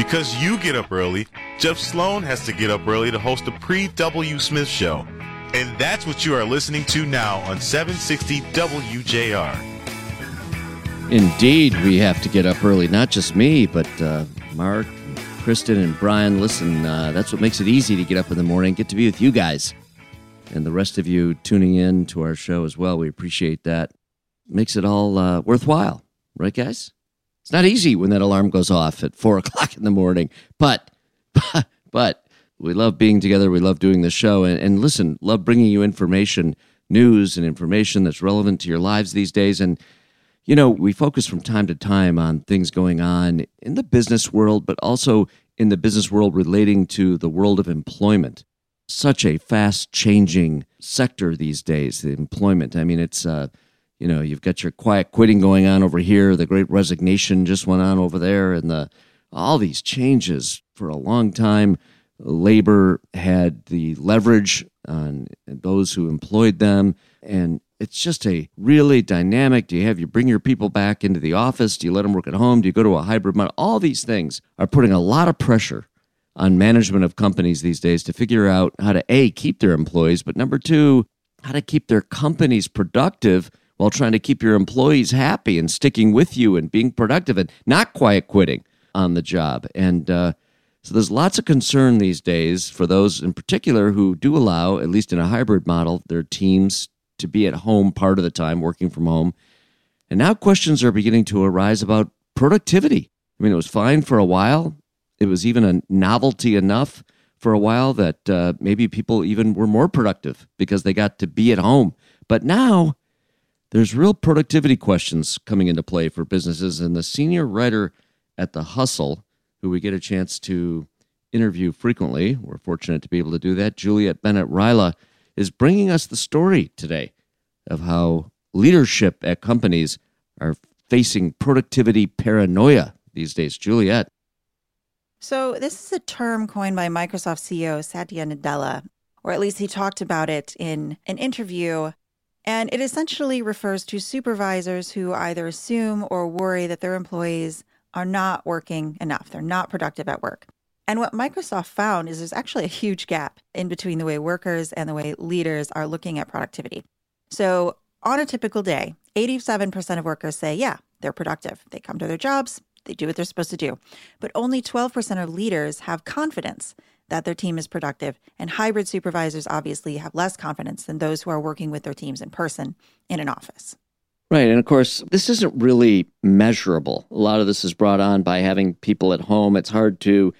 Because you get up early, Jeff Sloan has to get up early to host the Paul W. Smith Show. And that's what you are listening to now on 760 WJR. Indeed, we have to get up early. Not just me, but uh, Mark, Kristen, and Brian. Listen, uh, that's what makes it easy to get up in the morning, get to be with you guys, and the rest of you tuning in to our show as well. We appreciate that. Makes it all uh, worthwhile, right, guys? It's not easy when that alarm goes off at four o'clock in the morning, but but we love being together. We love doing the show, and, and listen, love bringing you information, news, and information that's relevant to your lives these days, and you know, we focus from time to time on things going on in the business world, but also in the business world relating to the world of employment. Such a fast changing sector these days, the employment. I mean, it's, uh, you know, you've got your quiet quitting going on over here, the great resignation just went on over there, and the all these changes for a long time. Labor had the leverage on those who employed them, and it's just a really dynamic. Do you have you bring your people back into the office? Do you let them work at home? Do you go to a hybrid model? All these things are putting a lot of pressure on management of companies these days to figure out how to a keep their employees, but number two, how to keep their companies productive while trying to keep your employees happy and sticking with you and being productive and not quiet quitting on the job. And uh, so there's lots of concern these days for those in particular who do allow, at least in a hybrid model, their teams to be at home part of the time, working from home. And now questions are beginning to arise about productivity. I mean, it was fine for a while. It was even a novelty enough for a while that uh, maybe people even were more productive because they got to be at home. But now there's real productivity questions coming into play for businesses. And the senior writer at The Hustle, who we get a chance to interview frequently, we're fortunate to be able to do that, Juliet Bennett Rylah, is bringing us the story today of how leadership at companies are facing productivity paranoia these days. Juliet. So, this is a term coined by Microsoft CEO Satya Nadella, or at least he talked about it in an interview. And it essentially refers to supervisors who either assume or worry that their employees are not working enough, they're not productive at work. And what Microsoft found is there's actually a huge gap in between the way workers and the way leaders are looking at productivity. So, on a typical day, 87% of workers say, yeah, they're productive. They come to their jobs, they do what they're supposed to do. But only 12% of leaders have confidence that their team is productive. And hybrid supervisors obviously have less confidence than those who are working with their teams in person in an office. Right. And of course, this isn't really measurable. A lot of this is brought on by having people at home. It's hard to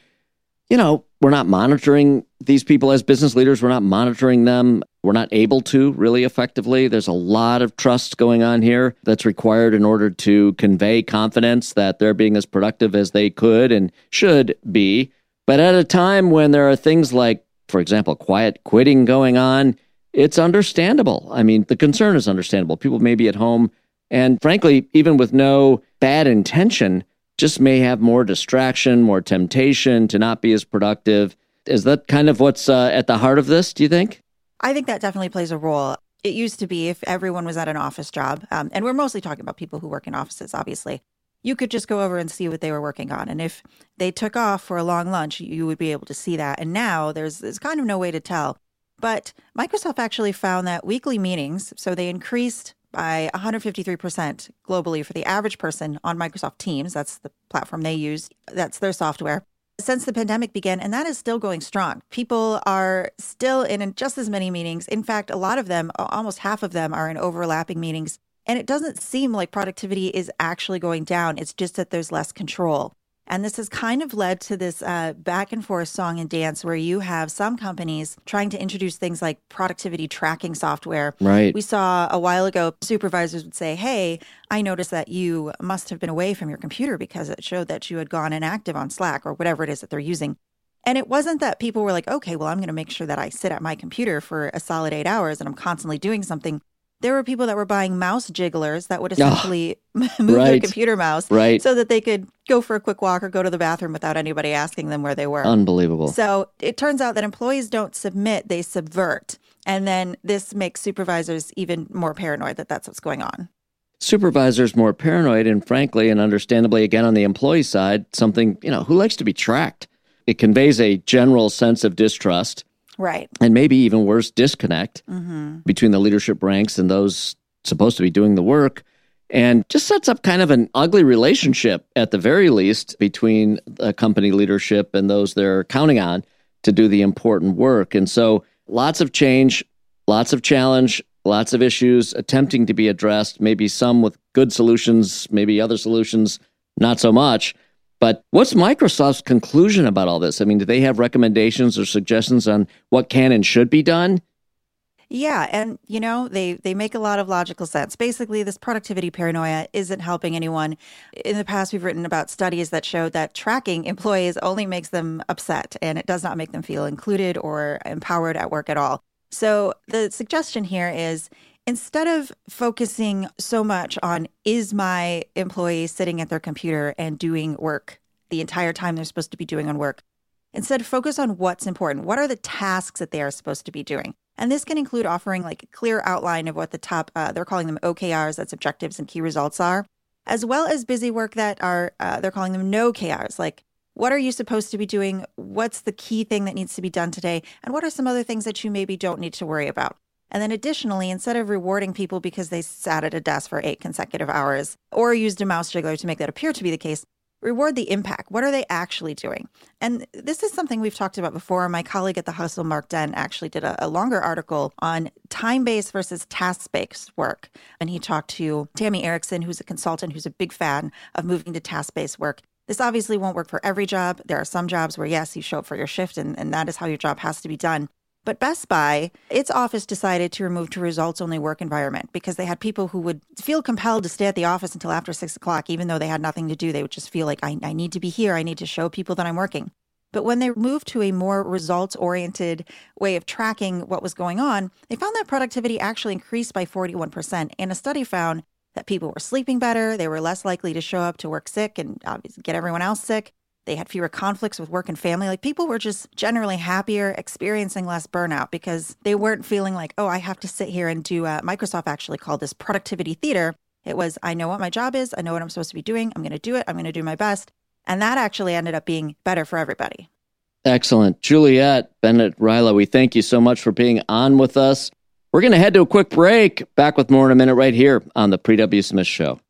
you know, we're not monitoring these people as business leaders. We're not monitoring them. We're not able to really effectively. There's a lot of trust going on here that's required in order to convey confidence that they're being as productive as they could and should be. But at a time when there are things like, for example, quiet quitting going on, it's understandable. I mean, the concern is understandable. People may be at home and frankly, even with no bad intention, just may have more distraction, more temptation to not be as productive. Is that kind of what's uh, at the heart of this, do you think? I think that definitely plays a role. It used to be if everyone was at an office job, um, and we're mostly talking about people who work in offices, obviously, you could just go over and see what they were working on. And if they took off for a long lunch, you would be able to see that. And now there's, there's kind of no way to tell. But Microsoft actually found that weekly meetings, so they increased by 153% globally for the average person on Microsoft Teams. That's the platform they use, that's their software. Since the pandemic began, and that is still going strong. People are still in just as many meetings. In fact, a lot of them, almost half of them, are in overlapping meetings. And it doesn't seem like productivity is actually going down. It's just that there's less control. And this has kind of led to this uh, back and forth song and dance where you have some companies trying to introduce things like productivity tracking software. Right. We saw a while ago supervisors would say, Hey, I noticed that you must have been away from your computer because it showed that you had gone inactive on Slack or whatever it is that they're using. And it wasn't that people were like, okay, well, I'm going to make sure that I sit at my computer for a solid eight hours and I'm constantly doing something there were people that were buying mouse jigglers that would essentially oh, move right. their computer mouse right. so that they could go for a quick walk or go to the bathroom without anybody asking them where they were. Unbelievable. So it turns out that employees don't submit, they subvert. And then this makes supervisors even more paranoid that that's what's going on. supervisors more paranoid and frankly and understandably again on the employee side something you know who likes to be tracked it conveys a general sense of distrust Right. and maybe even worse disconnect mm-hmm. between the leadership ranks and those supposed to be doing the work. And just sets up kind of an ugly relationship at the very least between the company leadership and those they're counting on to do the important work. And so lots of change lots of challenge lots of issues attempting to be addressed maybe some with good solutions maybe other solutions not so much but what's Microsoft's conclusion about all this? I mean, do they have recommendations or suggestions on what can and should be done? Yeah, and you know, they they make a lot of logical sense. Basically, this productivity paranoia isn't helping anyone. In the past, we've written about studies that show that tracking employees only makes them upset and it does not make them feel included or empowered at work at all. So, the suggestion here is instead of focusing so much on is my employee sitting at their computer and doing work the entire time they're supposed to be doing on work, Instead, focus on what's important. What are the tasks that they are supposed to be doing? And this can include offering like a clear outline of what the top, uh, they're calling them OKRs, that's objectives and key results are, as well as busy work that are, uh, they're calling them no KRs, like what are you supposed to be doing? What's the key thing that needs to be done today? And what are some other things that you maybe don't need to worry about? And then additionally, instead of rewarding people because they sat at a desk for eight consecutive hours or used a mouse jiggler to make that appear to be the case, reward the impact. What are they actually doing? And this is something we've talked about before. My colleague at the Hustle, Mark Dent, actually did a, a longer article on time based versus task based work. And he talked to Tammy Erickson, who's a consultant who's a big fan of moving to task based work. This obviously won't work for every job. There are some jobs where, yes, you show up for your shift and, and that is how your job has to be done. But Best Buy, its office decided to remove to results only work environment because they had people who would feel compelled to stay at the office until after six o'clock, even though they had nothing to do. They would just feel like, I, I need to be here. I need to show people that I'm working. But when they moved to a more results oriented way of tracking what was going on, they found that productivity actually increased by 41%. And a study found that people were sleeping better, they were less likely to show up to work sick and obviously get everyone else sick. They had fewer conflicts with work and family. Like people were just generally happier, experiencing less burnout because they weren't feeling like, oh, I have to sit here and do. Microsoft actually called this productivity theater. It was, I know what my job is. I know what I'm supposed to be doing. I'm going to do it. I'm going to do my best. And that actually ended up being better for everybody. Excellent. Juliet Bennett Rylah, we thank you so much for being on with us. We're going to head to a quick break. Back with more in a minute right here on the Paul W. Smith Show.